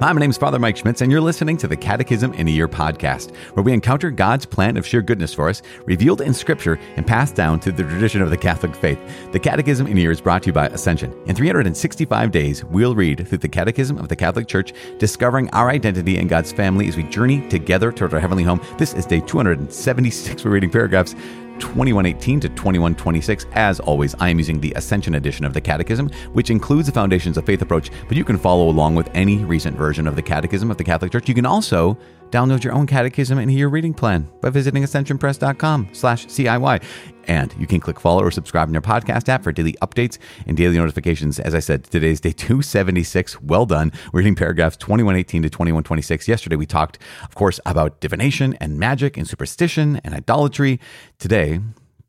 Hi, my name is Father Mike Schmitz, and you're listening to the Catechism in a Year podcast, where we encounter God's plan of sheer goodness for us, revealed in Scripture and passed down through the tradition of the Catholic faith. The Catechism in a Year is brought to you by Ascension. In 365 days, we'll read through the Catechism of the Catholic Church, discovering our identity in God's family as we journey together toward our heavenly home. This is day 276. We're reading paragraphs 2118 to 2126. As always, I am using the Ascension edition of the Catechism, which includes the Foundations of Faith approach, but you can follow along with any recent version of the Catechism of the Catholic Church. You can also download your own catechism and your reading plan by visiting ascensionpress.com slash CIY. And you can click follow or subscribe in your podcast app for daily updates and daily notifications. As I said, today's day 276. Well done. We're reading paragraphs 2118 to 2126. Yesterday, we talked, of course, about divination and magic and superstition and idolatry. Today,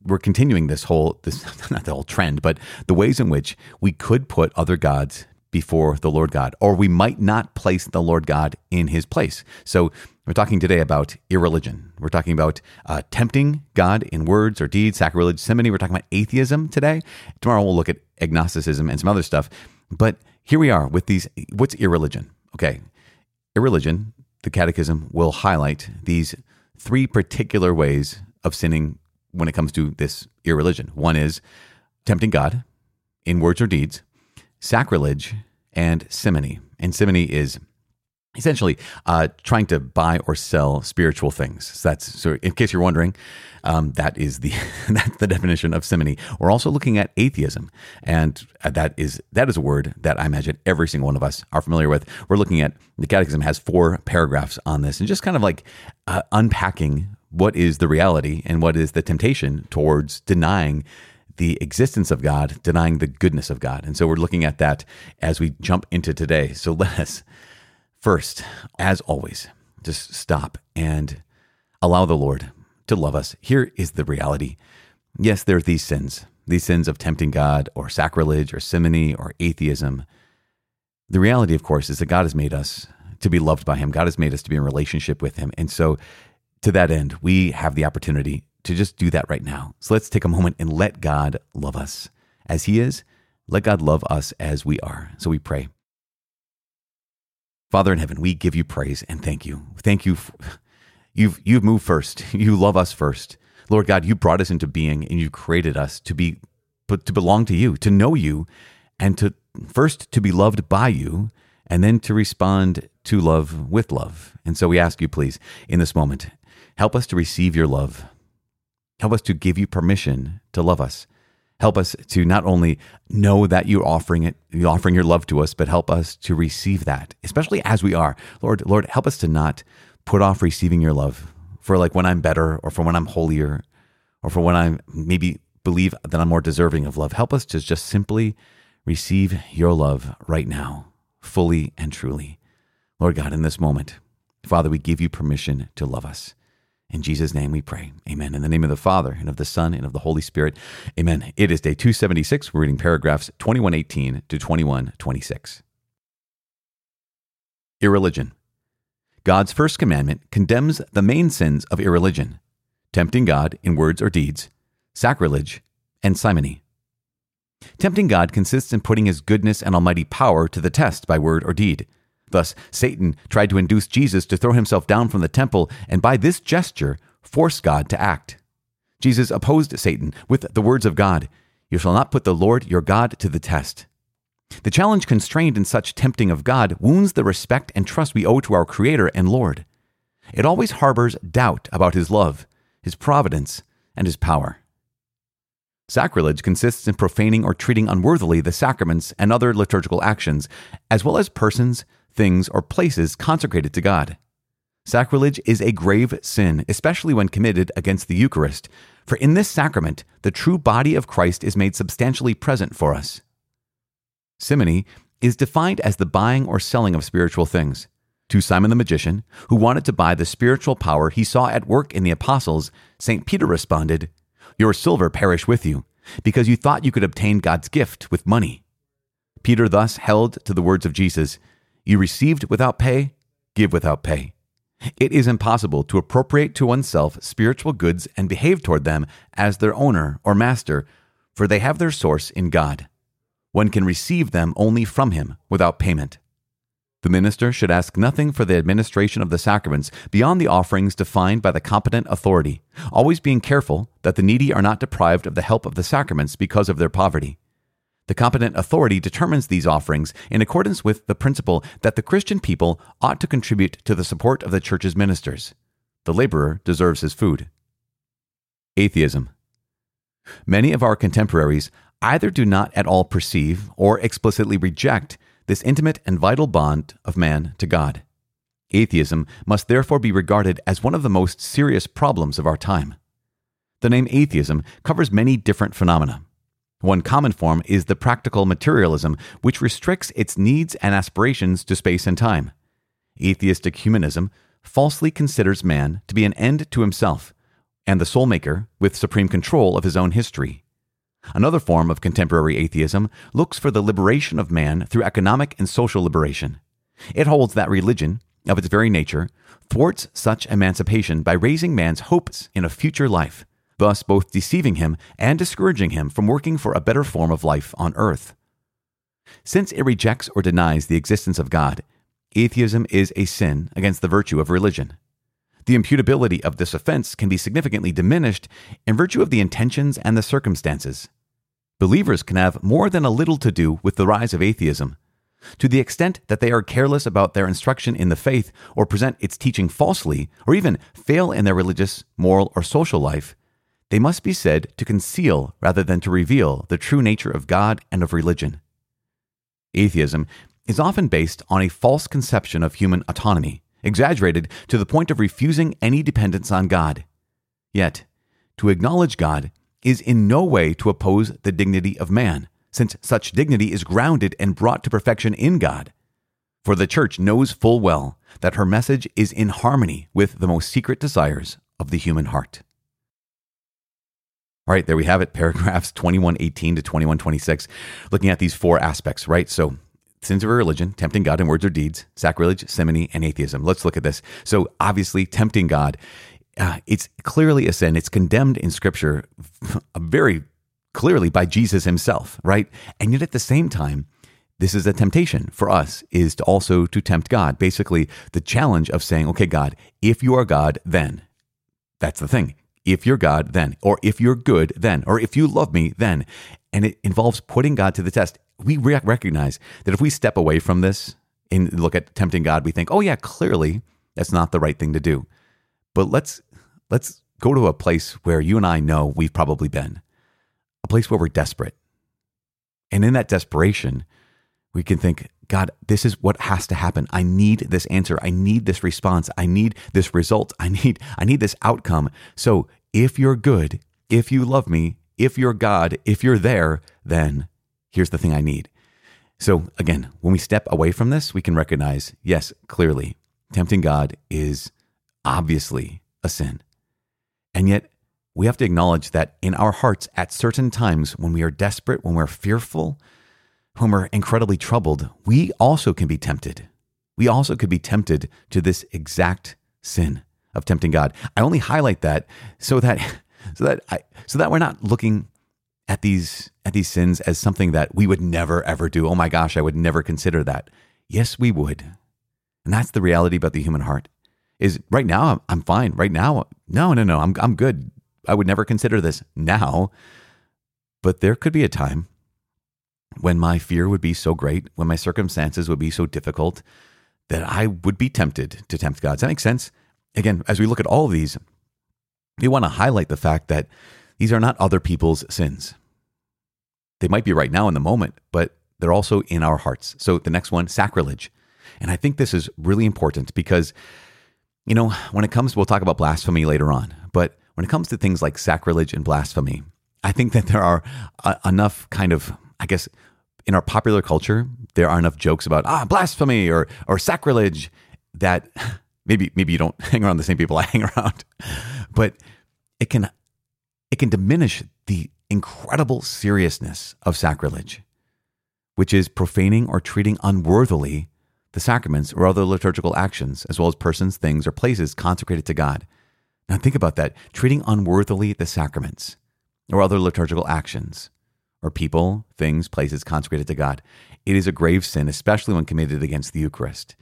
we're continuing this whole, this, not the whole trend, but the ways in which we could put other gods before the Lord God, or we might not place the Lord God in his place. So we're talking today about irreligion. We're talking about uh, tempting God in words or deeds, sacrilege, simony. We're talking about atheism today. Tomorrow we'll look at agnosticism and some other stuff. But here we are with these. What's irreligion? Okay. Irreligion, the Catechism will highlight these three particular ways of sinning when it comes to this irreligion. One is tempting God in words or deeds sacrilege and simony. And simony is essentially uh, trying to buy or sell spiritual things. So that's so. In case you're wondering, um, that is the that's the definition of simony. We're also looking at atheism, and that is that is a word that I imagine every single one of us are familiar with. We're looking at the Catechism has four paragraphs on this, and just kind of like uh, unpacking what is the reality and what is the temptation towards denying the existence of God, denying the goodness of God. And so we're looking at that as we jump into today. So let us first, as always, just stop and allow the Lord to love us. Here is the reality. Yes, there are these sins, these sins of tempting God or sacrilege or simony or atheism. The reality, of course, is that God has made us to be loved by Him. God has made us to be in relationship with Him. And so, to that end, we have the opportunity to just do that right now. So let's take a moment and let God love us as He is. Let God love us as we are. So we pray. Father in heaven, we give you praise and thank you. Thank you. You've, you've moved first. You love us first. Lord God, you brought us into being and you created us to be, but to belong to you, to know you, and to first to be loved by you, and then to respond to love with love. And so we ask you, please, in this moment, help us to receive your love. Help us to give you permission to love us. Help us to not only know that you're offering it, you're offering your love to us, but help us to receive that, especially as we are. Lord, Lord, help us to not put off receiving your love for like when I'm better or for when I'm holier or for when I maybe believe that I'm more deserving of love. Help us to just simply receive your love right now, fully and truly. Lord God, in this moment, Father, we give you permission to love us. In Jesus' name we pray. Amen. In the name of the Father, and of the Son, and of the Holy Spirit. Amen. It is day 276. We're reading paragraphs 2118 to 2126. Irreligion. God's first commandment condemns the main sins of irreligion tempting God in words or deeds, sacrilege, and simony. Tempting God consists in putting his goodness and almighty power to the test by word or deed. Thus, Satan tried to induce Jesus to throw himself down from the temple and by this gesture force God to act. Jesus opposed Satan with the words of God You shall not put the Lord your God to the test. The challenge constrained in such tempting of God wounds the respect and trust we owe to our Creator and Lord. It always harbors doubt about His love, His providence, and His power. Sacrilege consists in profaning or treating unworthily the sacraments and other liturgical actions, as well as persons, things, or places consecrated to God. Sacrilege is a grave sin, especially when committed against the Eucharist, for in this sacrament, the true body of Christ is made substantially present for us. Simony is defined as the buying or selling of spiritual things. To Simon the magician, who wanted to buy the spiritual power he saw at work in the apostles, St. Peter responded, Your silver perish with you, because you thought you could obtain God's gift with money. Peter thus held to the words of Jesus you received without pay, give without pay. It is impossible to appropriate to oneself spiritual goods and behave toward them as their owner or master, for they have their source in God. One can receive them only from Him without payment. The minister should ask nothing for the administration of the sacraments beyond the offerings defined by the competent authority, always being careful that the needy are not deprived of the help of the sacraments because of their poverty. The competent authority determines these offerings in accordance with the principle that the Christian people ought to contribute to the support of the church's ministers. The laborer deserves his food. Atheism. Many of our contemporaries either do not at all perceive or explicitly reject this intimate and vital bond of man to God. Atheism must therefore be regarded as one of the most serious problems of our time. The name atheism covers many different phenomena. One common form is the practical materialism, which restricts its needs and aspirations to space and time. Atheistic humanism falsely considers man to be an end to himself and the sole maker with supreme control of his own history. Another form of contemporary atheism looks for the liberation of man through economic and social liberation. It holds that religion, of its very nature, thwarts such emancipation by raising man's hopes in a future life, thus both deceiving him and discouraging him from working for a better form of life on earth. Since it rejects or denies the existence of God, atheism is a sin against the virtue of religion. The imputability of this offense can be significantly diminished in virtue of the intentions and the circumstances. Believers can have more than a little to do with the rise of atheism. To the extent that they are careless about their instruction in the faith or present its teaching falsely, or even fail in their religious, moral, or social life, they must be said to conceal rather than to reveal the true nature of God and of religion. Atheism is often based on a false conception of human autonomy exaggerated to the point of refusing any dependence on God. Yet, to acknowledge God is in no way to oppose the dignity of man, since such dignity is grounded and brought to perfection in God. For the Church knows full well that her message is in harmony with the most secret desires of the human heart. All right, there we have it, paragraphs 2118 to 2126, looking at these four aspects, right? So sins of religion, tempting God in words or deeds, sacrilege, simony, and atheism. Let's look at this. So, obviously, tempting God, uh, it's clearly a sin. It's condemned in Scripture very clearly by Jesus himself, right? And yet at the same time, this is a temptation for us is to also to tempt God. Basically, the challenge of saying, okay, God, if you are God, then. That's the thing. If you're God, then. Or if you're good, then. Or if you love me, then. And it involves putting God to the test we re- recognize that if we step away from this and look at tempting God, we think, oh yeah, clearly that's not the right thing to do. But let's let's go to a place where you and I know we've probably been, a place where we're desperate. And in that desperation, we can think, God, this is what has to happen. I need this answer. I need this response. I need this result. I need I need this outcome. So, if you're good, if you love me, if you're God, if you're there, then here's the thing I need. So again, when we step away from this, we can recognize yes, clearly, tempting God is obviously a sin. And yet, we have to acknowledge that in our hearts, at certain times when we are desperate, when we're fearful, when we're incredibly troubled, we also can be tempted. We also could be tempted to this exact sin of tempting God. I only highlight that so that so that I so that we're not looking at these at these sins as something that we would never ever do. Oh my gosh, I would never consider that. Yes, we would. And that's the reality about the human heart. Is right now I'm fine. Right now, no, no, no, I'm I'm good. I would never consider this now. But there could be a time when my fear would be so great, when my circumstances would be so difficult that I would be tempted to tempt God. Does that make sense? Again, as we look at all of these, we want to highlight the fact that these are not other people's sins. They might be right now in the moment, but they're also in our hearts. So the next one, sacrilege. And I think this is really important because, you know, when it comes, we'll talk about blasphemy later on, but when it comes to things like sacrilege and blasphemy, I think that there are enough kind of, I guess, in our popular culture, there are enough jokes about ah blasphemy or or sacrilege that maybe maybe you don't hang around the same people I hang around, but it can it can diminish the incredible seriousness of sacrilege, which is profaning or treating unworthily the sacraments or other liturgical actions, as well as persons, things, or places consecrated to God. Now think about that treating unworthily the sacraments or other liturgical actions or people, things, places consecrated to God. It is a grave sin, especially when committed against the Eucharist.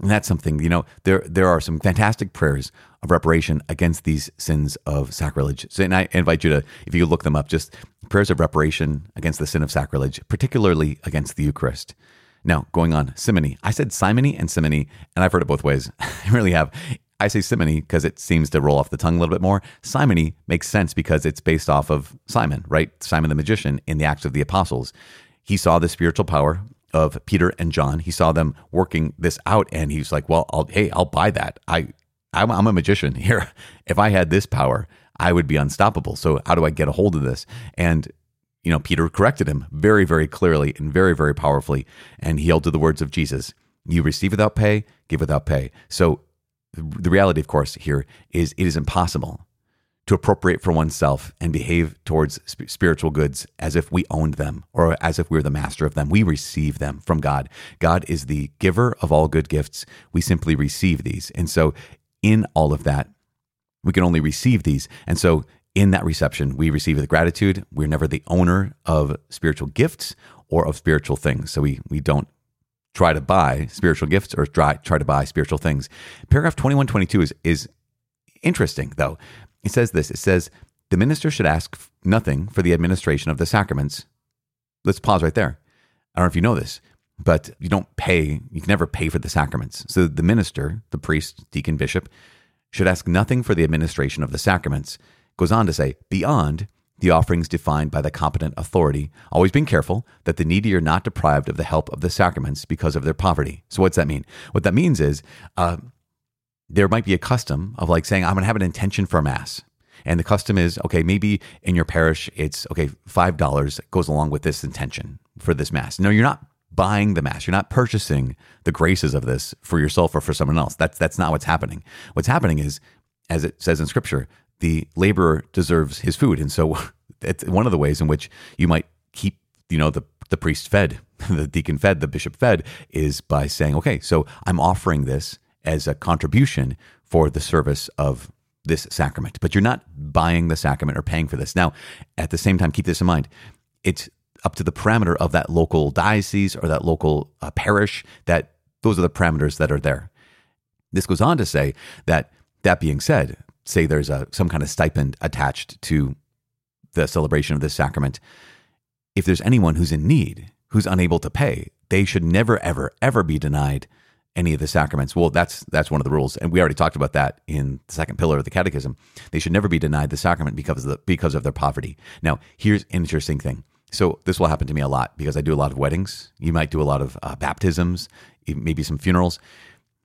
And that's something, you know, there there are some fantastic prayers of reparation against these sins of sacrilege. So, and I invite you to, if you look them up, just prayers of reparation against the sin of sacrilege, particularly against the Eucharist. Now, going on, simony. I said simony and simony, and I've heard it both ways. I really have. I say simony because it seems to roll off the tongue a little bit more. Simony makes sense because it's based off of Simon, right? Simon the magician in the Acts of the Apostles. He saw the spiritual power of Peter and John. He saw them working this out, and he's like, "Well, I'll, hey, I'll buy that. I, I'm, I'm a magician here. If I had this power, I would be unstoppable. So how do I get a hold of this?" And you know, Peter corrected him very, very clearly and very, very powerfully, and he held to the words of Jesus: "You receive without pay, give without pay." So the reality, of course, here is it is impossible to appropriate for oneself and behave towards spiritual goods as if we owned them or as if we were the master of them. We receive them from God. God is the giver of all good gifts. We simply receive these. And so, in all of that, we can only receive these. And so, in that reception, we receive with gratitude. We're never the owner of spiritual gifts or of spiritual things. So, we, we don't try to buy spiritual gifts or try, try to buy spiritual things. Paragraph 2122 is, is interesting, though, it says this it says, the minister should ask nothing for the administration of the sacraments. Let's pause right there. I don't know if you know this, but you don't pay, you can never pay for the sacraments. So the minister, the priest, deacon, bishop, should ask nothing for the administration of the sacraments. Goes on to say, beyond the offerings defined by the competent authority, always being careful that the needy are not deprived of the help of the sacraments because of their poverty. So, what's that mean? What that means is uh, there might be a custom of like saying, I'm going to have an intention for a mass. And the custom is, okay, maybe in your parish, it's okay, $5 goes along with this intention for this mass. No, you're not buying the mass. You're not purchasing the graces of this for yourself or for someone else. That's, that's not what's happening. What's happening is, as it says in scripture, the laborer deserves his food. And so it's one of the ways in which you might keep, you know, the, the priest fed, the deacon fed, the bishop fed is by saying, okay, so I'm offering this as a contribution for the service of this sacrament. But you're not buying the sacrament or paying for this. Now, at the same time, keep this in mind. It's up to the parameter of that local diocese or that local uh, parish that those are the parameters that are there. This goes on to say that that being said, say there's a some kind of stipend attached to the celebration of this sacrament. If there's anyone who's in need, who's unable to pay, they should never ever ever be denied any of the sacraments. Well, that's that's one of the rules, and we already talked about that in the second pillar of the Catechism. They should never be denied the sacrament because of the, because of their poverty. Now, here's an interesting thing. So this will happen to me a lot because I do a lot of weddings. You might do a lot of uh, baptisms, maybe some funerals,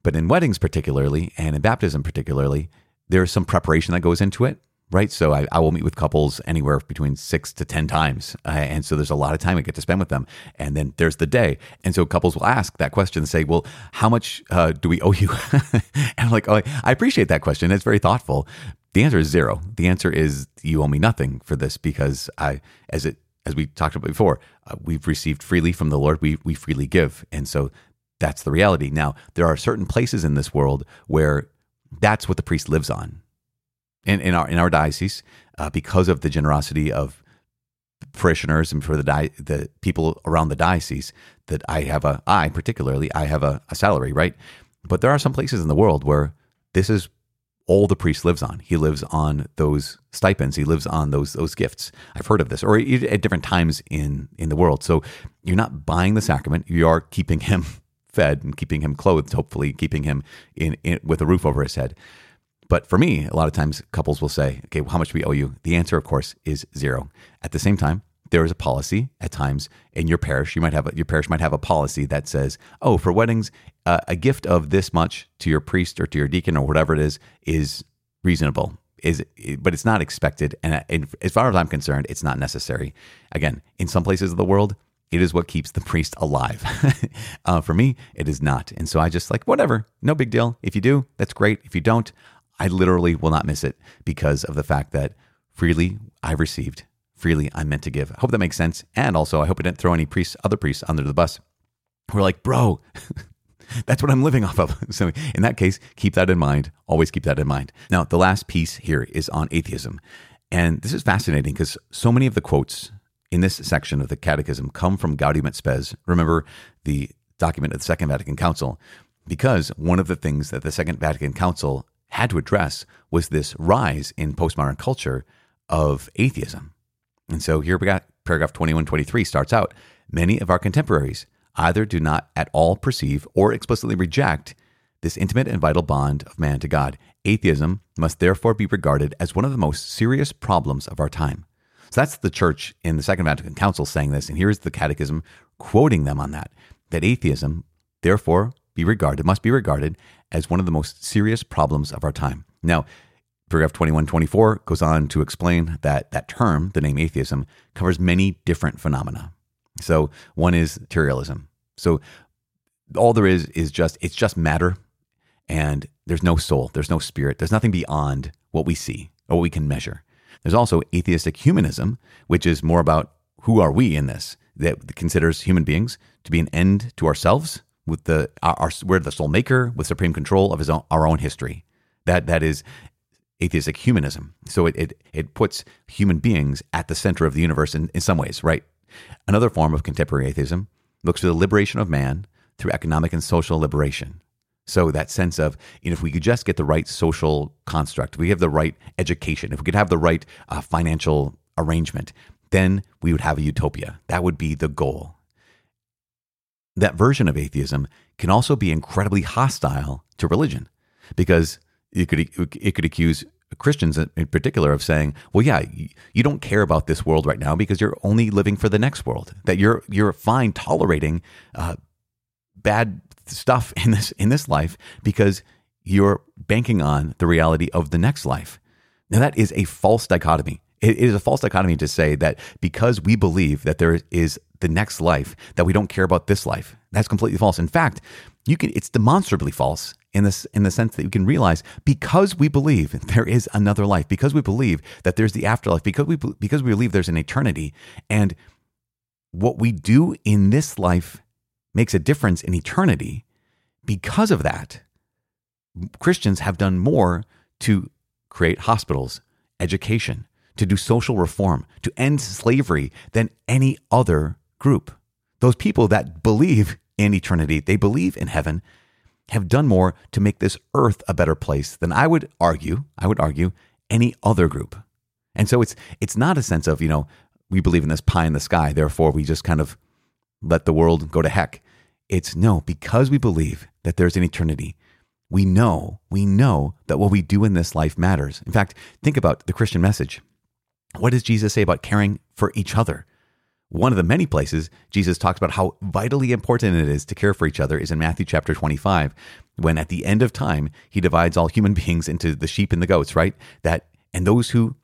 but in weddings particularly, and in baptism particularly, there's some preparation that goes into it right? So I, I, will meet with couples anywhere between six to 10 times. Uh, and so there's a lot of time I get to spend with them. And then there's the day. And so couples will ask that question and say, well, how much uh, do we owe you? and I'm like, oh, I appreciate that question. It's very thoughtful. The answer is zero. The answer is you owe me nothing for this because I, as it, as we talked about before, uh, we've received freely from the Lord. We, we freely give. And so that's the reality. Now, there are certain places in this world where that's what the priest lives on in, in our in our diocese uh, because of the generosity of parishioners and for the di- the people around the diocese that I have a I particularly I have a, a salary right? But there are some places in the world where this is all the priest lives on. He lives on those stipends. He lives on those those gifts. I've heard of this. Or at different times in in the world. So you're not buying the sacrament. You are keeping him fed and keeping him clothed hopefully keeping him in, in with a roof over his head but for me, a lot of times couples will say, okay, well, how much do we owe you? The answer, of course, is zero. At the same time, there is a policy at times in your parish. You might have a, your parish might have a policy that says, oh, for weddings, uh, a gift of this much to your priest or to your deacon or whatever it is is reasonable. Is but it's not expected, and, and as far as I'm concerned, it's not necessary. Again, in some places of the world, it is what keeps the priest alive. uh, for me, it is not. And so I just like, whatever, no big deal. If you do, that's great. If you don't, I literally will not miss it because of the fact that freely I've received, freely I'm meant to give. I hope that makes sense. And also, I hope I didn't throw any priests, other priests under the bus. We're like, bro, that's what I'm living off of. So, in that case, keep that in mind. Always keep that in mind. Now, the last piece here is on atheism. And this is fascinating because so many of the quotes in this section of the Catechism come from Gaudium et Spes. Remember the document of the Second Vatican Council, because one of the things that the Second Vatican Council had to address was this rise in postmodern culture of atheism. And so here we got paragraph 2123 starts out Many of our contemporaries either do not at all perceive or explicitly reject this intimate and vital bond of man to God. Atheism must therefore be regarded as one of the most serious problems of our time. So that's the church in the Second Vatican Council saying this, and here's the Catechism quoting them on that that atheism, therefore, be regarded must be regarded as one of the most serious problems of our time. Now, paragraph 2124 goes on to explain that that term, the name atheism, covers many different phenomena. So one is materialism. So all there is is just it's just matter and there's no soul, there's no spirit, there's nothing beyond what we see or what we can measure. There's also atheistic humanism, which is more about who are we in this, that considers human beings to be an end to ourselves, with the our, we're the sole maker with supreme control of his own, our own history. That that is atheistic humanism. So it, it it puts human beings at the center of the universe in, in some ways, right? Another form of contemporary atheism looks to the liberation of man through economic and social liberation. So that sense of, you know, if we could just get the right social construct, we have the right education, if we could have the right uh, financial arrangement, then we would have a utopia. That would be the goal. That version of atheism can also be incredibly hostile to religion because it could it could accuse Christians in particular of saying, well, yeah, you don't care about this world right now because you're only living for the next world. That you're you're fine tolerating uh, bad stuff in this in this life because you're banking on the reality of the next life. Now that is a false dichotomy. It is a false dichotomy to say that because we believe that there is the next life that we don't care about this life. That's completely false. In fact, you can it's demonstrably false in this in the sense that you can realize because we believe there is another life, because we believe that there's the afterlife, because we because we believe there's an eternity and what we do in this life makes a difference in eternity. Because of that, Christians have done more to create hospitals, education, to do social reform, to end slavery than any other group. Those people that believe in eternity, they believe in heaven, have done more to make this earth a better place than I would argue, I would argue, any other group. And so it's it's not a sense of, you know, we believe in this pie in the sky, therefore we just kind of let the world go to heck. It's no, because we believe that there's an eternity. We know, we know that what we do in this life matters. In fact, think about the Christian message. What does Jesus say about caring for each other? One of the many places Jesus talks about how vitally important it is to care for each other is in Matthew chapter 25, when at the end of time, he divides all human beings into the sheep and the goats, right? That, and those who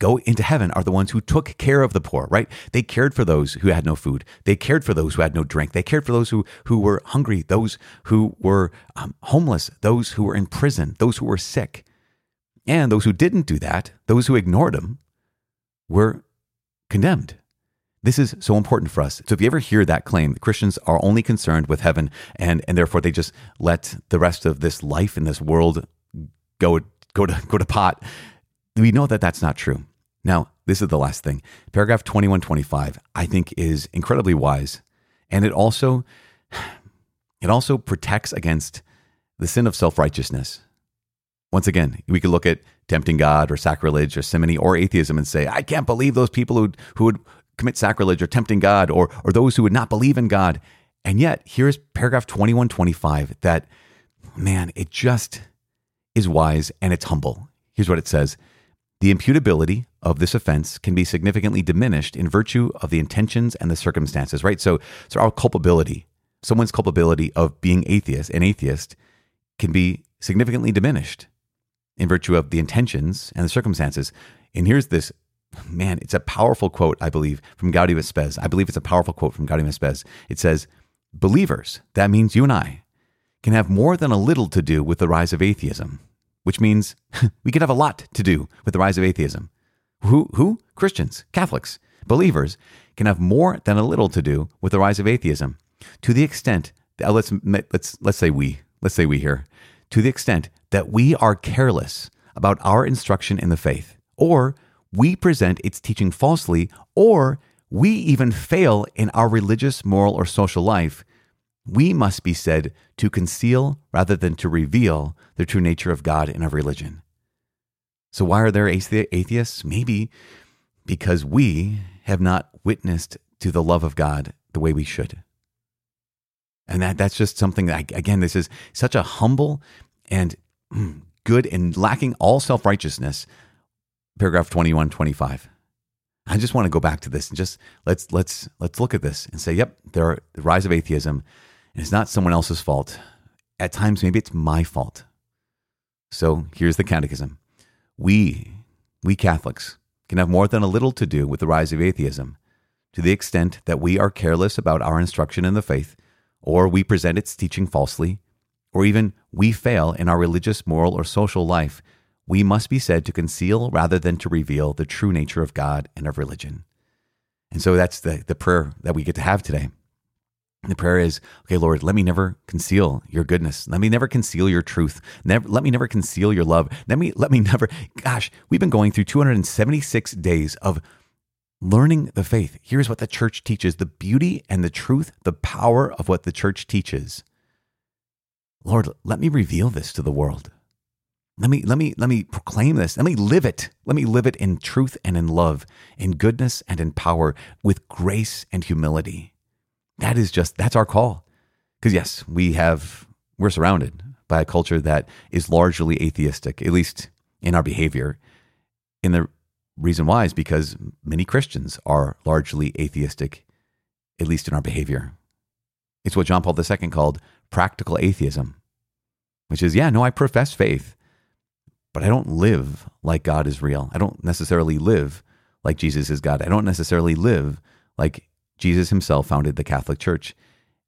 go into heaven are the ones who took care of the poor, right? They cared for those who had no food. They cared for those who had no drink. They cared for those who, who were hungry, those who were um, homeless, those who were in prison, those who were sick. And those who didn't do that, those who ignored them, were condemned. This is so important for us. So if you ever hear that claim, Christians are only concerned with heaven and, and therefore they just let the rest of this life in this world go, go to, go to pot. We know that that's not true. Now, this is the last thing. Paragraph 2125, I think is incredibly wise. And it also, it also protects against the sin of self-righteousness. Once again, we could look at tempting God or sacrilege or simony or atheism and say, I can't believe those people who, who would commit sacrilege or tempting God or, or those who would not believe in God. And yet, here's paragraph 2125 that, man, it just is wise and it's humble. Here's what it says The imputability of this offense can be significantly diminished in virtue of the intentions and the circumstances, right? So, so our culpability, someone's culpability of being atheist, an atheist, can be significantly diminished in virtue of the intentions and the circumstances. And here's this man, it's a powerful quote, I believe, from Gaudium et I believe it's a powerful quote from Gaudium et It says, Believers, that means you and I, can have more than a little to do with the rise of atheism, which means we can have a lot to do with the rise of atheism. Who? Who? Christians, Catholics, believers can have more than a little to do with the rise of atheism, to the extent that let's let's let's say we let's say we here, to the extent that we are careless about our instruction in the faith, or we present its teaching falsely, or we even fail in our religious, moral, or social life, we must be said to conceal rather than to reveal the true nature of God in our religion. So, why are there atheists? Maybe because we have not witnessed to the love of God the way we should. And that, that's just something that, again, this is such a humble and mm, good and lacking all self righteousness. Paragraph 21, 25. I just want to go back to this and just let's let's let's look at this and say, yep, there are the rise of atheism, and it's not someone else's fault. At times, maybe it's my fault. So here's the catechism. We, we Catholics, can have more than a little to do with the rise of atheism, to the extent that we are careless about our instruction in the faith, or we present its teaching falsely, or even we fail in our religious, moral, or social life we must be said to conceal rather than to reveal the true nature of God and of religion. And so that's the, the prayer that we get to have today. the prayer is, okay, Lord, let me never conceal your goodness. Let me never conceal your truth. Never, let me never conceal your love. Let me, let me never, gosh, we've been going through 276 days of learning the faith. Here's what the church teaches the beauty and the truth, the power of what the church teaches. Lord, let me reveal this to the world. Let me let me let me proclaim this. Let me live it. Let me live it in truth and in love, in goodness and in power, with grace and humility. That is just that's our call. Because yes, we have we're surrounded by a culture that is largely atheistic, at least in our behavior. in the reason why is because many Christians are largely atheistic, at least in our behavior. It's what John Paul II called practical atheism, which is, yeah, no, I profess faith but I don't live like God is real. I don't necessarily live like Jesus is God. I don't necessarily live like Jesus himself founded the Catholic Church.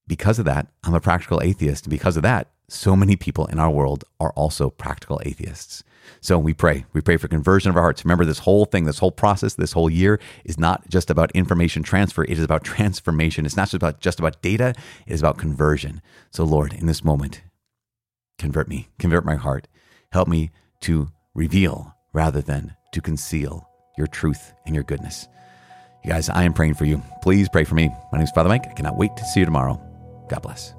Because of that, I'm a practical atheist. And because of that, so many people in our world are also practical atheists. So we pray. We pray for conversion of our hearts. Remember, this whole thing, this whole process, this whole year is not just about information transfer. It is about transformation. It's not just about just about data. It is about conversion. So, Lord, in this moment, convert me, convert my heart. Help me to reveal rather than to conceal your truth and your goodness. You guys, I am praying for you. Please pray for me. My name is Father Mike. I cannot wait to see you tomorrow. God bless.